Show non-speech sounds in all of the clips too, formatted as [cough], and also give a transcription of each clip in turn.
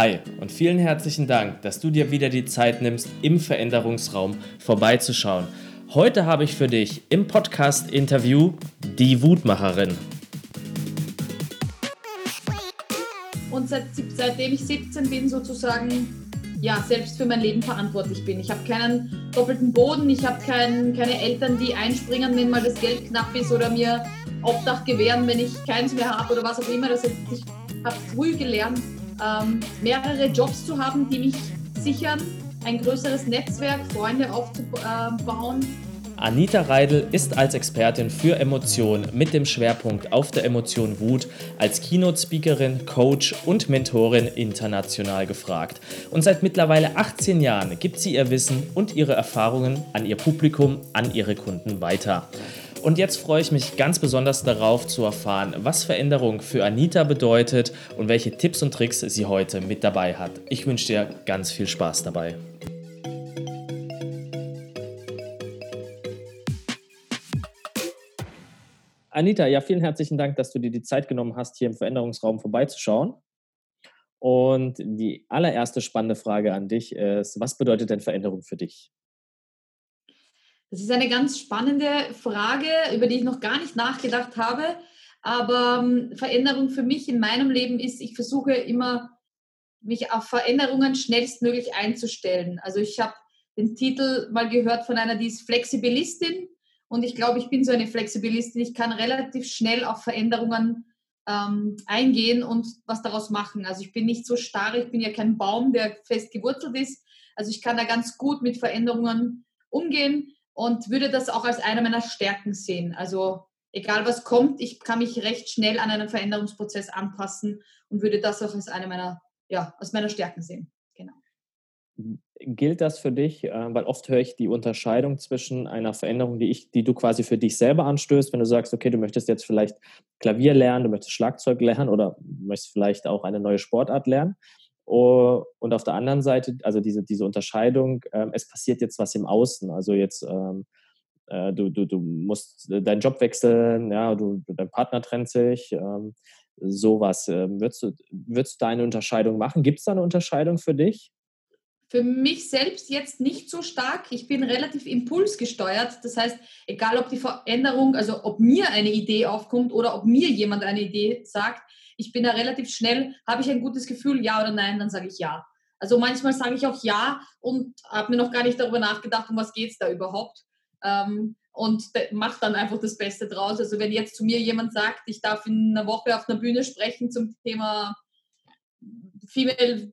Hi und vielen herzlichen Dank, dass du dir wieder die Zeit nimmst, im Veränderungsraum vorbeizuschauen. Heute habe ich für dich im Podcast-Interview die Wutmacherin. Und seit, seitdem ich 17 bin, sozusagen, ja, selbst für mein Leben verantwortlich bin. Ich habe keinen doppelten Boden, ich habe kein, keine Eltern, die einspringen, wenn mal das Geld knapp ist oder mir Obdach gewähren, wenn ich keins mehr habe oder was auch immer. Das heißt, ich habe früh gelernt, ähm, mehrere Jobs zu haben, die mich sichern, ein größeres Netzwerk, Freunde aufzubauen. Anita Reidel ist als Expertin für Emotionen mit dem Schwerpunkt auf der Emotion Wut als Keynote-Speakerin, Coach und Mentorin international gefragt. Und seit mittlerweile 18 Jahren gibt sie ihr Wissen und ihre Erfahrungen an ihr Publikum, an ihre Kunden weiter. Und jetzt freue ich mich ganz besonders darauf zu erfahren, was Veränderung für Anita bedeutet und welche Tipps und Tricks sie heute mit dabei hat. Ich wünsche dir ganz viel Spaß dabei. Anita, ja, vielen herzlichen Dank, dass du dir die Zeit genommen hast, hier im Veränderungsraum vorbeizuschauen. Und die allererste spannende Frage an dich ist, was bedeutet denn Veränderung für dich? Das ist eine ganz spannende Frage, über die ich noch gar nicht nachgedacht habe. Aber ähm, Veränderung für mich in meinem Leben ist, ich versuche immer, mich auf Veränderungen schnellstmöglich einzustellen. Also ich habe den Titel mal gehört von einer, die ist Flexibilistin. Und ich glaube, ich bin so eine Flexibilistin. Ich kann relativ schnell auf Veränderungen ähm, eingehen und was daraus machen. Also ich bin nicht so starr, ich bin ja kein Baum, der fest gewurzelt ist. Also ich kann da ganz gut mit Veränderungen umgehen und würde das auch als eine meiner Stärken sehen. Also egal was kommt, ich kann mich recht schnell an einen Veränderungsprozess anpassen und würde das auch als eine meiner, ja, als meiner Stärken sehen. Genau. Gilt das für dich, äh, weil oft höre ich die Unterscheidung zwischen einer Veränderung, die, ich, die du quasi für dich selber anstößt, wenn du sagst, okay, du möchtest jetzt vielleicht Klavier lernen, du möchtest Schlagzeug lernen oder möchtest vielleicht auch eine neue Sportart lernen und auf der anderen Seite, also diese, diese Unterscheidung, ähm, es passiert jetzt was im Außen. Also jetzt, ähm, äh, du, du, du musst deinen Job wechseln, ja, du, dein Partner trennt sich, ähm, sowas. Ähm, würdest, du, würdest du da eine Unterscheidung machen? Gibt es da eine Unterscheidung für dich? Für mich selbst jetzt nicht so stark. Ich bin relativ impulsgesteuert. Das heißt, egal ob die Veränderung, also ob mir eine Idee aufkommt oder ob mir jemand eine Idee sagt, ich bin da relativ schnell, habe ich ein gutes Gefühl, ja oder nein, dann sage ich ja. Also manchmal sage ich auch ja und habe mir noch gar nicht darüber nachgedacht, um was geht es da überhaupt. Ähm, und mache dann einfach das Beste draus. Also wenn jetzt zu mir jemand sagt, ich darf in einer Woche auf einer Bühne sprechen zum Thema Female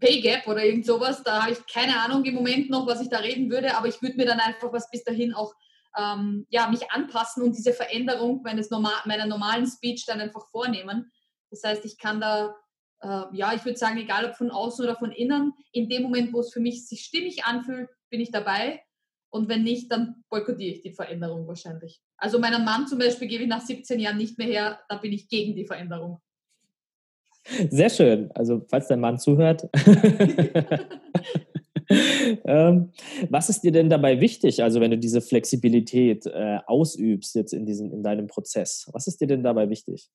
Pay Gap oder irgend sowas, da habe ich keine Ahnung im Moment noch, was ich da reden würde, aber ich würde mir dann einfach was bis dahin auch ähm, ja, mich anpassen und diese Veränderung meines normal, meiner normalen Speech dann einfach vornehmen. Das heißt, ich kann da, äh, ja, ich würde sagen, egal ob von außen oder von innen, in dem Moment, wo es für mich sich stimmig anfühlt, bin ich dabei. Und wenn nicht, dann boykottiere ich die Veränderung wahrscheinlich. Also meinen Mann zum Beispiel gebe ich nach 17 Jahren nicht mehr her, da bin ich gegen die Veränderung. Sehr schön. Also falls dein Mann zuhört. [laughs] ähm, was ist dir denn dabei wichtig, also wenn du diese Flexibilität äh, ausübst jetzt in, diesem, in deinem Prozess? Was ist dir denn dabei wichtig?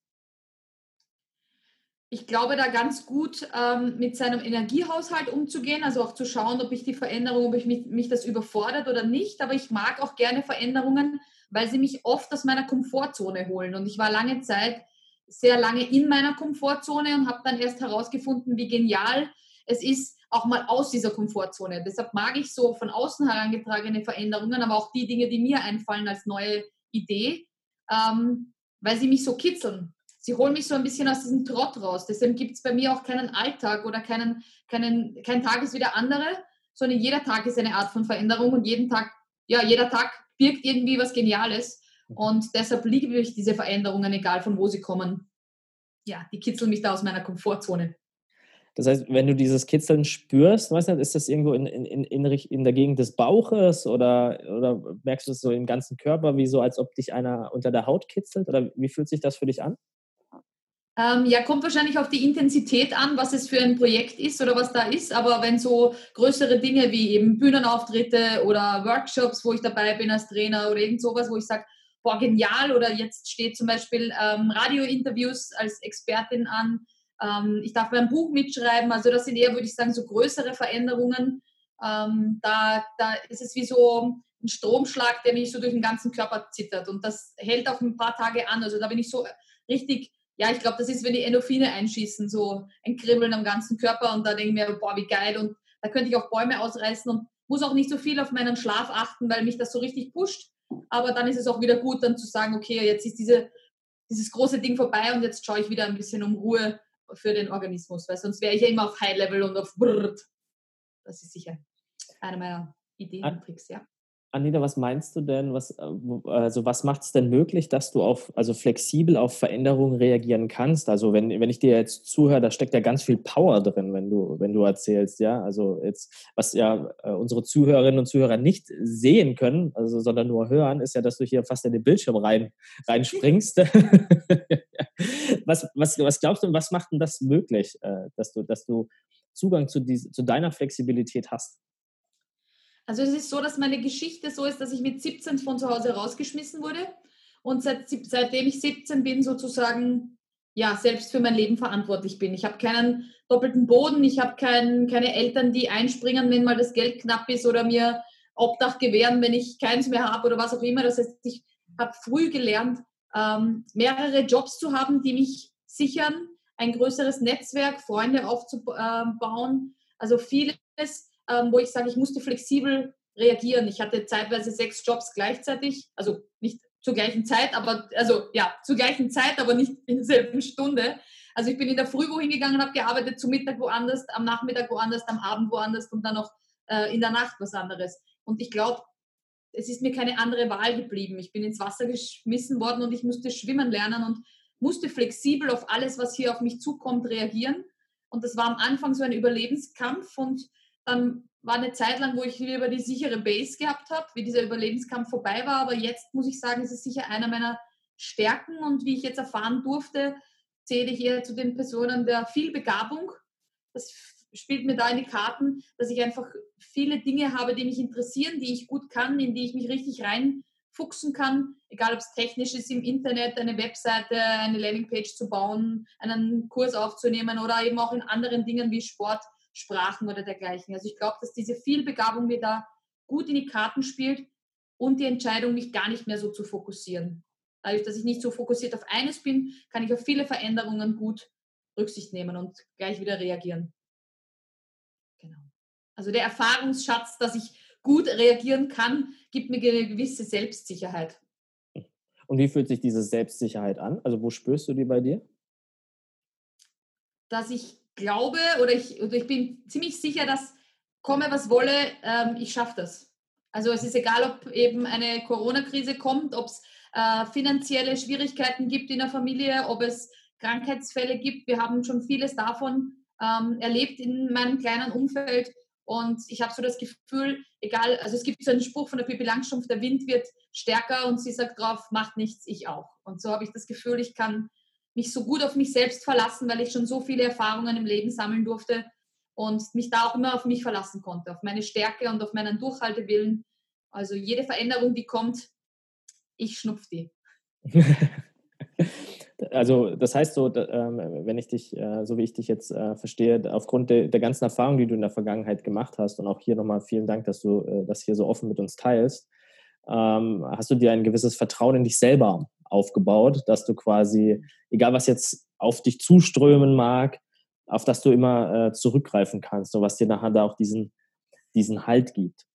ich glaube, da ganz gut ähm, mit seinem Energiehaushalt umzugehen, also auch zu schauen, ob ich die Veränderung, ob ich mich, mich das überfordert oder nicht. Aber ich mag auch gerne Veränderungen, weil sie mich oft aus meiner Komfortzone holen. Und ich war lange Zeit sehr lange in meiner Komfortzone und habe dann erst herausgefunden, wie genial es ist, auch mal aus dieser Komfortzone. Deshalb mag ich so von außen herangetragene Veränderungen, aber auch die Dinge, die mir einfallen als neue Idee, ähm, weil sie mich so kitzeln sie holen mich so ein bisschen aus diesem Trott raus. Deswegen gibt es bei mir auch keinen Alltag oder keinen, keinen, kein Tag ist wie der andere, sondern jeder Tag ist eine Art von Veränderung und jeden Tag, ja, jeder Tag birgt irgendwie was Geniales. Mhm. Und deshalb liebe ich diese Veränderungen, egal von wo sie kommen. Ja, die kitzeln mich da aus meiner Komfortzone. Das heißt, wenn du dieses Kitzeln spürst, weißt du, ist das irgendwo in, in, in, in der Gegend des Bauches oder, oder merkst du es so im ganzen Körper, wie so, als ob dich einer unter der Haut kitzelt? Oder wie fühlt sich das für dich an? Ähm, ja, kommt wahrscheinlich auf die Intensität an, was es für ein Projekt ist oder was da ist. Aber wenn so größere Dinge wie eben Bühnenauftritte oder Workshops, wo ich dabei bin als Trainer oder irgend sowas, wo ich sage, boah, genial, oder jetzt steht zum Beispiel ähm, Radiointerviews als Expertin an, Ähm, ich darf mein Buch mitschreiben. Also das sind eher, würde ich sagen, so größere Veränderungen. Ähm, da, da ist es wie so ein Stromschlag, der mich so durch den ganzen Körper zittert. Und das hält auch ein paar Tage an. Also da bin ich so richtig, ja, ich glaube, das ist, wenn die Endorphine einschießen, so ein Kribbeln am ganzen Körper. Und da denke ich mir, boah, wie geil. Und da könnte ich auch Bäume ausreißen und muss auch nicht so viel auf meinen Schlaf achten, weil mich das so richtig pusht. Aber dann ist es auch wieder gut, dann zu sagen, okay, jetzt ist diese, dieses große Ding vorbei und jetzt schaue ich wieder ein bisschen um Ruhe für den Organismus, weil sonst wäre ich ja immer auf High Level und auf Brrrt. Das ist sicher eine meiner Ideen und Tricks, ja. Anita, was meinst du denn, was, äh, also was macht es denn möglich, dass du auf, also flexibel auf Veränderungen reagieren kannst? Also wenn, wenn ich dir jetzt zuhöre, da steckt ja ganz viel Power drin, wenn du, wenn du erzählst, ja. Also jetzt, was ja äh, unsere Zuhörerinnen und Zuhörer nicht sehen können, also sondern nur hören, ist ja, dass du hier fast in den Bildschirm rein, reinspringst. [laughs] was, was, was glaubst du, was macht denn das möglich, äh, dass du, dass du Zugang zu, diese, zu deiner Flexibilität hast? Also es ist so, dass meine Geschichte so ist, dass ich mit 17 von zu Hause rausgeschmissen wurde und seit, seitdem ich 17 bin sozusagen ja selbst für mein Leben verantwortlich bin. Ich habe keinen doppelten Boden, ich habe kein, keine Eltern, die einspringen, wenn mal das Geld knapp ist oder mir Obdach gewähren, wenn ich keins mehr habe oder was auch immer. Das heißt, ich habe früh gelernt, ähm, mehrere Jobs zu haben, die mich sichern, ein größeres Netzwerk, Freunde aufzubauen. Also vieles ähm, wo ich sage, ich musste flexibel reagieren. Ich hatte zeitweise sechs Jobs gleichzeitig, also nicht zur gleichen Zeit, aber also ja, zur gleichen Zeit, aber nicht in derselben Stunde. Also ich bin in der Früh wohin gegangen, habe gearbeitet, zum Mittag woanders, am Nachmittag woanders, am Abend woanders und dann noch äh, in der Nacht was anderes. Und ich glaube, es ist mir keine andere Wahl geblieben. Ich bin ins Wasser geschmissen worden und ich musste schwimmen lernen und musste flexibel auf alles, was hier auf mich zukommt, reagieren. Und das war am Anfang so ein Überlebenskampf und dann war eine Zeit lang, wo ich lieber die sichere Base gehabt habe, wie dieser Überlebenskampf vorbei war. Aber jetzt muss ich sagen, es ist sicher einer meiner Stärken. Und wie ich jetzt erfahren durfte, zähle ich eher zu den Personen der viel Begabung. Das spielt mir da in die Karten, dass ich einfach viele Dinge habe, die mich interessieren, die ich gut kann, in die ich mich richtig reinfuchsen kann. Egal, ob es technisch ist, im Internet eine Webseite, eine Landingpage zu bauen, einen Kurs aufzunehmen oder eben auch in anderen Dingen wie Sport Sprachen oder dergleichen. Also ich glaube, dass diese Vielbegabung mir da gut in die Karten spielt und die Entscheidung, mich gar nicht mehr so zu fokussieren. Dadurch, dass ich nicht so fokussiert auf eines bin, kann ich auf viele Veränderungen gut Rücksicht nehmen und gleich wieder reagieren. Genau. Also der Erfahrungsschatz, dass ich gut reagieren kann, gibt mir eine gewisse Selbstsicherheit. Und wie fühlt sich diese Selbstsicherheit an? Also wo spürst du die bei dir? Dass ich glaube oder ich, oder ich bin ziemlich sicher, dass komme, was wolle, ähm, ich schaffe das. Also es ist egal, ob eben eine Corona-Krise kommt, ob es äh, finanzielle Schwierigkeiten gibt in der Familie, ob es Krankheitsfälle gibt. Wir haben schon vieles davon ähm, erlebt in meinem kleinen Umfeld. Und ich habe so das Gefühl, egal, also es gibt so einen Spruch von der Pippi Langstrumpf, der Wind wird stärker und sie sagt drauf, macht nichts, ich auch. Und so habe ich das Gefühl, ich kann mich so gut auf mich selbst verlassen, weil ich schon so viele Erfahrungen im Leben sammeln durfte und mich da auch immer auf mich verlassen konnte, auf meine Stärke und auf meinen Durchhaltewillen. Also jede Veränderung, die kommt, ich schnupf die. [laughs] Also das heißt so, ähm, wenn ich dich, äh, so wie ich dich jetzt äh, verstehe, aufgrund der ganzen Erfahrungen, die du in der Vergangenheit gemacht hast und auch hier nochmal vielen Dank, dass du äh, das hier so offen mit uns teilst, ähm, hast du dir ein gewisses Vertrauen in dich selber aufgebaut, dass du quasi, egal was jetzt auf dich zuströmen mag, auf das du immer äh, zurückgreifen kannst und was dir nachher da auch diesen, diesen Halt gibt.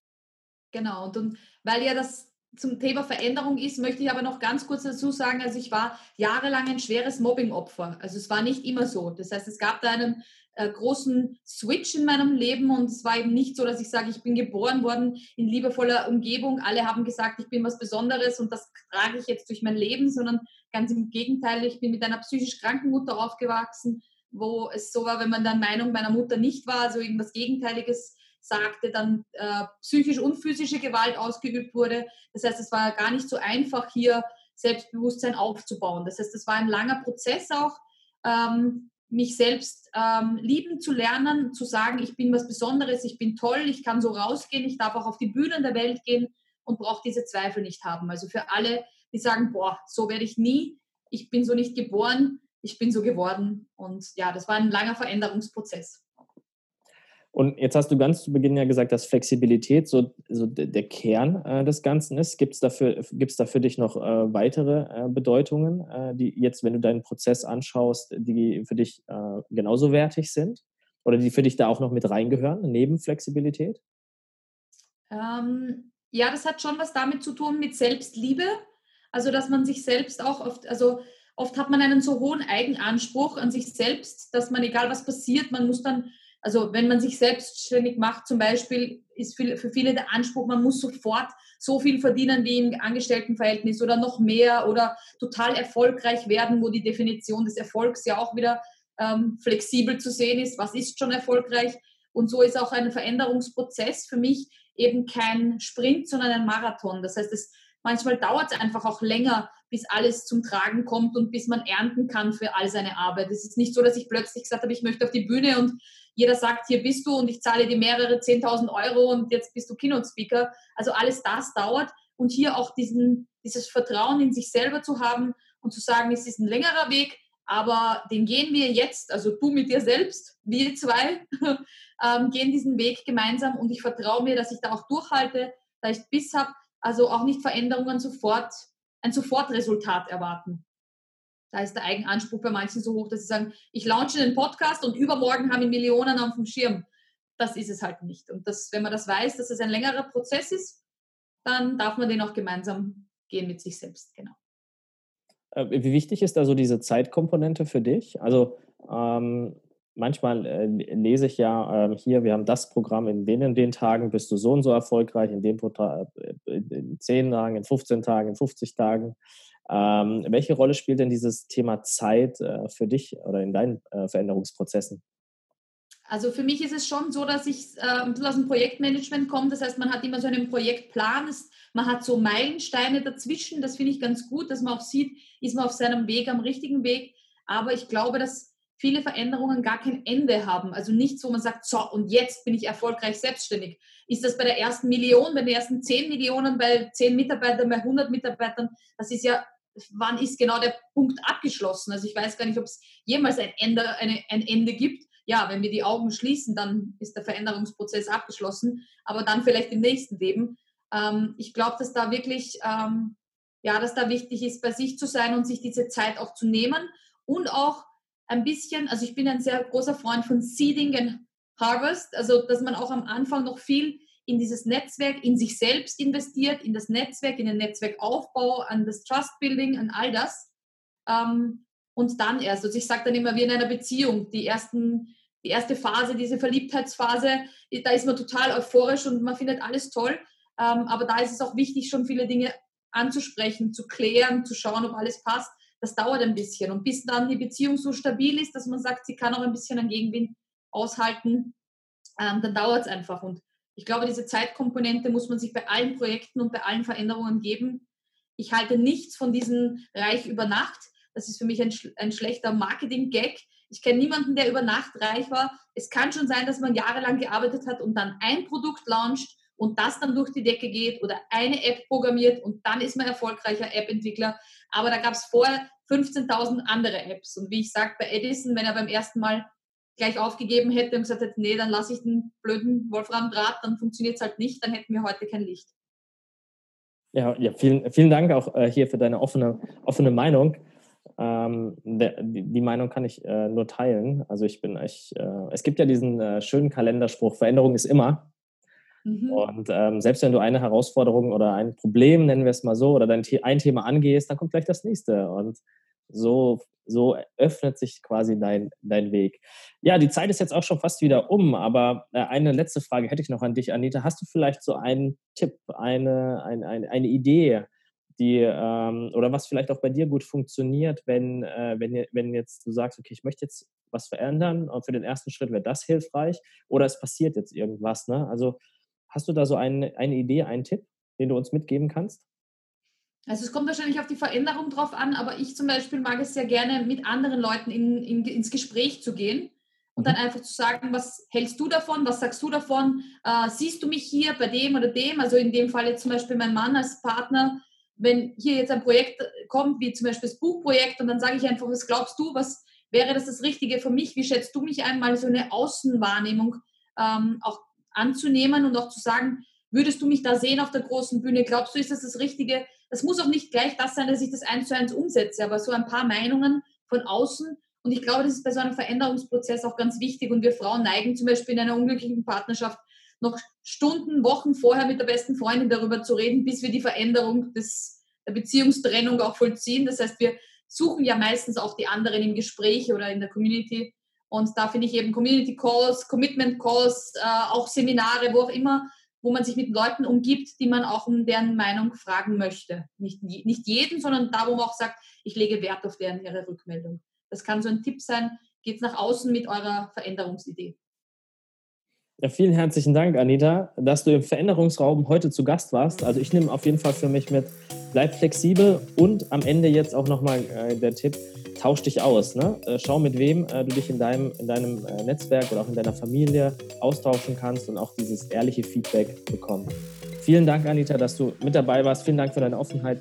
Genau, und, und weil ja das zum Thema Veränderung ist, möchte ich aber noch ganz kurz dazu sagen, also ich war jahrelang ein schweres Mobbing-Opfer. Also es war nicht immer so. Das heißt, es gab da einen äh, großen Switch in meinem Leben und es war eben nicht so, dass ich sage, ich bin geboren worden in liebevoller Umgebung. Alle haben gesagt, ich bin was Besonderes und das trage ich jetzt durch mein Leben, sondern ganz im Gegenteil, ich bin mit einer psychisch kranken Mutter aufgewachsen, wo es so war, wenn man der Meinung meiner Mutter nicht war, also irgendwas Gegenteiliges sagte, dann äh, psychisch und physische Gewalt ausgeübt wurde. Das heißt, es war gar nicht so einfach, hier Selbstbewusstsein aufzubauen. Das heißt, es war ein langer Prozess auch, ähm, mich selbst ähm, lieben zu lernen, zu sagen, ich bin was Besonderes, ich bin toll, ich kann so rausgehen, ich darf auch auf die Bühnen der Welt gehen und brauche diese Zweifel nicht haben. Also für alle, die sagen, boah, so werde ich nie, ich bin so nicht geboren, ich bin so geworden. Und ja, das war ein langer Veränderungsprozess. Und jetzt hast du ganz zu Beginn ja gesagt, dass Flexibilität so, so der Kern äh, des Ganzen ist. Gibt es dafür, gibt's da für dich noch äh, weitere äh, Bedeutungen, äh, die jetzt, wenn du deinen Prozess anschaust, die für dich äh, genauso wertig sind? Oder die für dich da auch noch mit reingehören, neben Flexibilität? Ähm, ja, das hat schon was damit zu tun mit Selbstliebe. Also, dass man sich selbst auch oft, also oft hat man einen so hohen Eigenanspruch an sich selbst, dass man, egal was passiert, man muss dann also wenn man sich selbstständig macht, zum Beispiel, ist für viele der Anspruch, man muss sofort so viel verdienen wie im Angestelltenverhältnis oder noch mehr oder total erfolgreich werden, wo die Definition des Erfolgs ja auch wieder ähm, flexibel zu sehen ist. Was ist schon erfolgreich? Und so ist auch ein Veränderungsprozess für mich eben kein Sprint, sondern ein Marathon. Das heißt, es, manchmal dauert es einfach auch länger, bis alles zum Tragen kommt und bis man ernten kann für all seine Arbeit. Es ist nicht so, dass ich plötzlich gesagt habe, ich möchte auf die Bühne und jeder sagt, hier bist du und ich zahle dir mehrere 10.000 Euro und jetzt bist du Keynote-Speaker. Also alles das dauert und hier auch diesen, dieses Vertrauen in sich selber zu haben und zu sagen, es ist ein längerer Weg, aber den gehen wir jetzt, also du mit dir selbst, wir zwei, [laughs] ähm, gehen diesen Weg gemeinsam und ich vertraue mir, dass ich da auch durchhalte, da ich Biss habe, also auch nicht Veränderungen sofort, ein Sofortresultat erwarten. Da ist der Eigenanspruch bei manchen so hoch, dass sie sagen, ich launche den Podcast und übermorgen haben wir Millionen auf dem Schirm. Das ist es halt nicht. Und das, wenn man das weiß, dass es ein längerer Prozess ist, dann darf man den auch gemeinsam gehen mit sich selbst. Genau. Äh, wie wichtig ist da so diese Zeitkomponente für dich? Also ähm, manchmal äh, lese ich ja äh, hier, wir haben das Programm in den und den Tagen, bist du so und so erfolgreich, in dem äh, in 10 Tagen, in 15 Tagen, in 50 Tagen. Ähm, welche Rolle spielt denn dieses Thema Zeit äh, für dich oder in deinen äh, Veränderungsprozessen? Also für mich ist es schon so, dass ich äh, aus dem Projektmanagement komme. Das heißt, man hat immer so einen Projektplan, man hat so Meilensteine dazwischen. Das finde ich ganz gut, dass man auch sieht, ist man auf seinem Weg am richtigen Weg. Aber ich glaube, dass viele Veränderungen gar kein Ende haben. Also nichts, wo man sagt, so, und jetzt bin ich erfolgreich selbstständig. Ist das bei der ersten Million, bei den ersten 10 Millionen, bei 10 Mitarbeitern, bei 100 Mitarbeitern? Das ist ja wann ist genau der Punkt abgeschlossen? Also ich weiß gar nicht, ob es jemals ein Ende, eine, ein Ende gibt. Ja, wenn wir die Augen schließen, dann ist der Veränderungsprozess abgeschlossen, aber dann vielleicht im nächsten Leben. Ähm, ich glaube, dass da wirklich, ähm, ja, dass da wichtig ist, bei sich zu sein und sich diese Zeit auch zu nehmen und auch ein bisschen, also ich bin ein sehr großer Freund von Seeding and Harvest, also dass man auch am Anfang noch viel in dieses Netzwerk, in sich selbst investiert, in das Netzwerk, in den Netzwerkaufbau, an das Trust-Building, an all das. Ähm, und dann erst, also ich sage dann immer wie in einer Beziehung, die, ersten, die erste Phase, diese Verliebtheitsphase, da ist man total euphorisch und man findet alles toll. Ähm, aber da ist es auch wichtig, schon viele Dinge anzusprechen, zu klären, zu schauen, ob alles passt. Das dauert ein bisschen. Und bis dann die Beziehung so stabil ist, dass man sagt, sie kann auch ein bisschen an Gegenwind aushalten, ähm, dann dauert es einfach. Und ich glaube, diese Zeitkomponente muss man sich bei allen Projekten und bei allen Veränderungen geben. Ich halte nichts von diesem Reich über Nacht. Das ist für mich ein, ein schlechter Marketing-Gag. Ich kenne niemanden, der über Nacht reich war. Es kann schon sein, dass man jahrelang gearbeitet hat und dann ein Produkt launcht und das dann durch die Decke geht oder eine App programmiert und dann ist man erfolgreicher App-Entwickler. Aber da gab es vorher 15.000 andere Apps. Und wie ich sage, bei Edison, wenn er beim ersten Mal gleich aufgegeben hätte und gesagt hätte, nee, dann lasse ich den blöden Wolfram-Draht, dann funktioniert es halt nicht, dann hätten wir heute kein Licht. Ja, ja vielen, vielen Dank auch äh, hier für deine offene, offene Meinung. Ähm, der, die, Meinung kann ich äh, nur teilen. Also ich bin echt, äh, es gibt ja diesen äh, schönen Kalenderspruch, Veränderung ist immer. Mhm. Und ähm, selbst wenn du eine Herausforderung oder ein Problem, nennen wir es mal so, oder dein, ein Thema angehst, dann kommt gleich das nächste. Und so, so öffnet sich quasi dein, dein Weg. Ja, die Zeit ist jetzt auch schon fast wieder um, aber äh, eine letzte Frage hätte ich noch an dich, Anita. Hast du vielleicht so einen Tipp, eine, eine, eine, eine Idee, die ähm, oder was vielleicht auch bei dir gut funktioniert, wenn, äh, wenn, wenn jetzt du sagst, okay, ich möchte jetzt was verändern und für den ersten Schritt wäre das hilfreich oder es passiert jetzt irgendwas. Ne? Also hast du da so eine, eine Idee, einen Tipp, den du uns mitgeben kannst? Also es kommt wahrscheinlich auf die Veränderung drauf an, aber ich zum Beispiel mag es sehr gerne, mit anderen Leuten in, in, ins Gespräch zu gehen und dann mhm. einfach zu sagen, was hältst du davon, was sagst du davon, äh, siehst du mich hier bei dem oder dem, also in dem Fall jetzt zum Beispiel mein Mann als Partner, wenn hier jetzt ein Projekt kommt, wie zum Beispiel das Buchprojekt, und dann sage ich einfach, was glaubst du, was wäre das das Richtige für mich? Wie schätzt du mich ein? Mal so eine Außenwahrnehmung ähm, auch anzunehmen und auch zu sagen, würdest du mich da sehen auf der großen Bühne? Glaubst du, ist das das Richtige? Das muss auch nicht gleich das sein, dass ich das eins zu eins umsetze, aber so ein paar Meinungen von außen. Und ich glaube, das ist bei so einem Veränderungsprozess auch ganz wichtig. Und wir Frauen neigen zum Beispiel in einer unglücklichen Partnerschaft noch Stunden, Wochen vorher mit der besten Freundin darüber zu reden, bis wir die Veränderung des, der Beziehungstrennung auch vollziehen. Das heißt, wir suchen ja meistens auch die anderen im Gespräch oder in der Community. Und da finde ich eben Community Calls, Commitment Calls, äh, auch Seminare, wo auch immer, wo man sich mit Leuten umgibt, die man auch um deren Meinung fragen möchte. Nicht, nicht jeden, sondern da, wo man auch sagt, ich lege Wert auf deren ihre Rückmeldung. Das kann so ein Tipp sein. Geht nach außen mit eurer Veränderungsidee. Ja, vielen herzlichen Dank, Anita, dass du im Veränderungsraum heute zu Gast warst. Also ich nehme auf jeden Fall für mich mit, bleib flexibel und am Ende jetzt auch nochmal äh, der Tipp, tausch dich aus. Ne? Äh, schau, mit wem äh, du dich in deinem, in deinem äh, Netzwerk oder auch in deiner Familie austauschen kannst und auch dieses ehrliche Feedback bekommen. Vielen Dank, Anita, dass du mit dabei warst. Vielen Dank für deine Offenheit.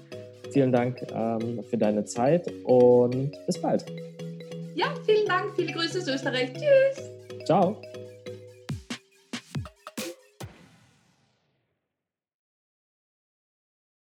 Vielen Dank ähm, für deine Zeit und bis bald. Ja, vielen Dank. Viele Grüße aus Österreich. Tschüss. Ciao.